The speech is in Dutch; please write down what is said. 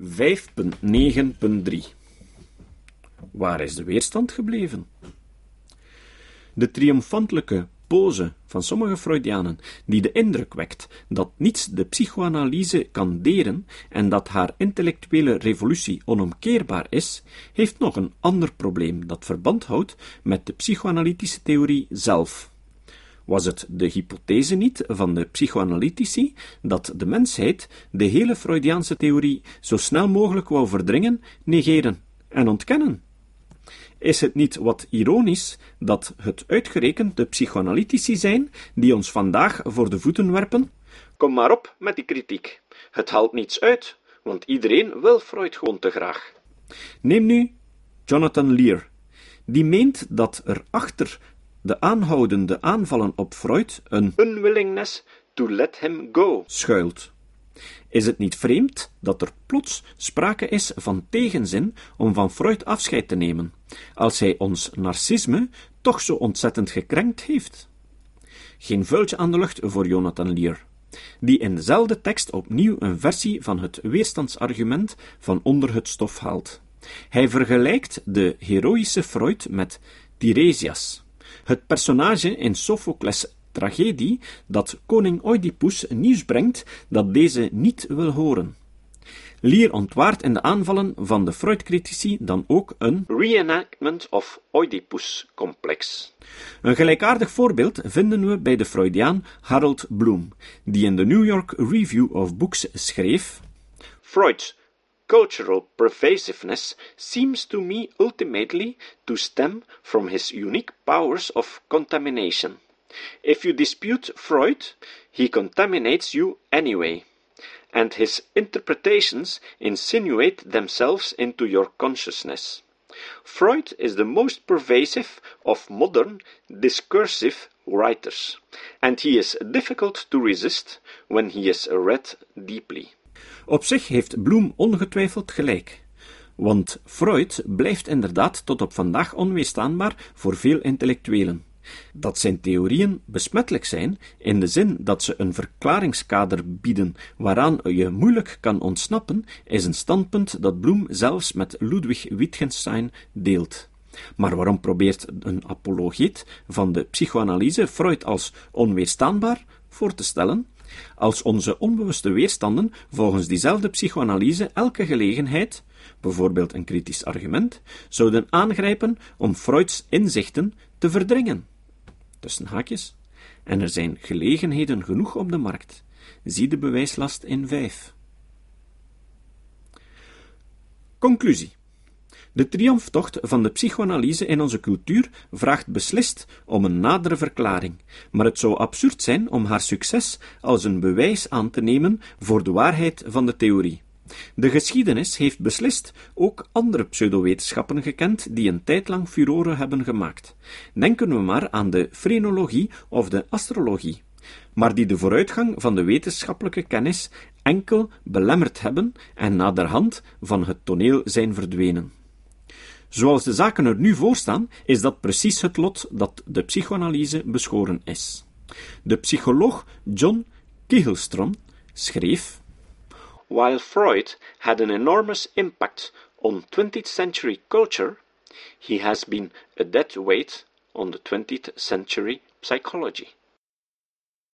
5.9.3 Waar is de weerstand gebleven? De triomfantelijke pose van sommige Freudianen, die de indruk wekt dat niets de psychoanalyse kan deren en dat haar intellectuele revolutie onomkeerbaar is, heeft nog een ander probleem dat verband houdt met de psychoanalytische theorie zelf. Was het de hypothese niet van de psychoanalytici dat de mensheid de hele Freudiaanse theorie zo snel mogelijk wou verdringen, negeren en ontkennen? Is het niet wat ironisch dat het uitgerekend de psychoanalytici zijn die ons vandaag voor de voeten werpen? Kom maar op met die kritiek. Het haalt niets uit, want iedereen wil Freud gewoon te graag. Neem nu Jonathan Lear, die meent dat er achter de aanhoudende aanvallen op Freud een unwillingness to let him go schuilt. Is het niet vreemd dat er plots sprake is van tegenzin om van Freud afscheid te nemen, als hij ons narcisme toch zo ontzettend gekrenkt heeft? Geen vuiltje aan de lucht voor Jonathan Lear, die in dezelfde tekst opnieuw een versie van het weerstandsargument van onder het stof haalt. Hij vergelijkt de heroïsche Freud met Tiresias, het personage in Sophocles' tragedie dat koning Oedipus nieuws brengt dat deze niet wil horen. Lear ontwaart in de aanvallen van de Freud-critici dan ook een reenactment of Oedipus-complex. Een gelijkaardig voorbeeld vinden we bij de Freudiaan Harold Bloom, die in de New York Review of Books schreef: Freud's cultural pervasiveness seems to me ultimately to stem from his unique powers of contamination. If you dispute Freud, he contaminates you anyway, and his interpretations insinuate themselves into your consciousness. Freud is the most pervasive of modern discursive writers, and he is difficult to resist when he is read deeply. Op zich heeft Bloem ongetwijfeld gelijk. Want Freud blijft inderdaad tot op vandaag onweerstaanbaar voor veel intellectuelen. Dat zijn theorieën besmettelijk zijn, in de zin dat ze een verklaringskader bieden waaraan je moeilijk kan ontsnappen, is een standpunt dat Bloem zelfs met Ludwig Wittgenstein deelt. Maar waarom probeert een apologeet van de psychoanalyse Freud als onweerstaanbaar voor te stellen? Als onze onbewuste weerstanden volgens diezelfde psychoanalyse elke gelegenheid, bijvoorbeeld een kritisch argument, zouden aangrijpen om Freuds inzichten te verdringen tussen haakjes, en er zijn gelegenheden genoeg op de markt. Zie de bewijslast in 5. Conclusie. De triomftocht van de psychoanalyse in onze cultuur vraagt beslist om een nadere verklaring, maar het zou absurd zijn om haar succes als een bewijs aan te nemen voor de waarheid van de theorie. De geschiedenis heeft beslist ook andere pseudowetenschappen gekend die een tijd lang furoren hebben gemaakt. Denken we maar aan de frenologie of de astrologie, maar die de vooruitgang van de wetenschappelijke kennis enkel belemmerd hebben en naderhand van het toneel zijn verdwenen. Zoals de zaken er nu voor staan, is dat precies het lot dat de psychoanalyse beschoren is. De psycholoog John Kegelstrom schreef While Freud had an enormous impact on 20th century culture, he has been a dead weight on the 20th century psychology.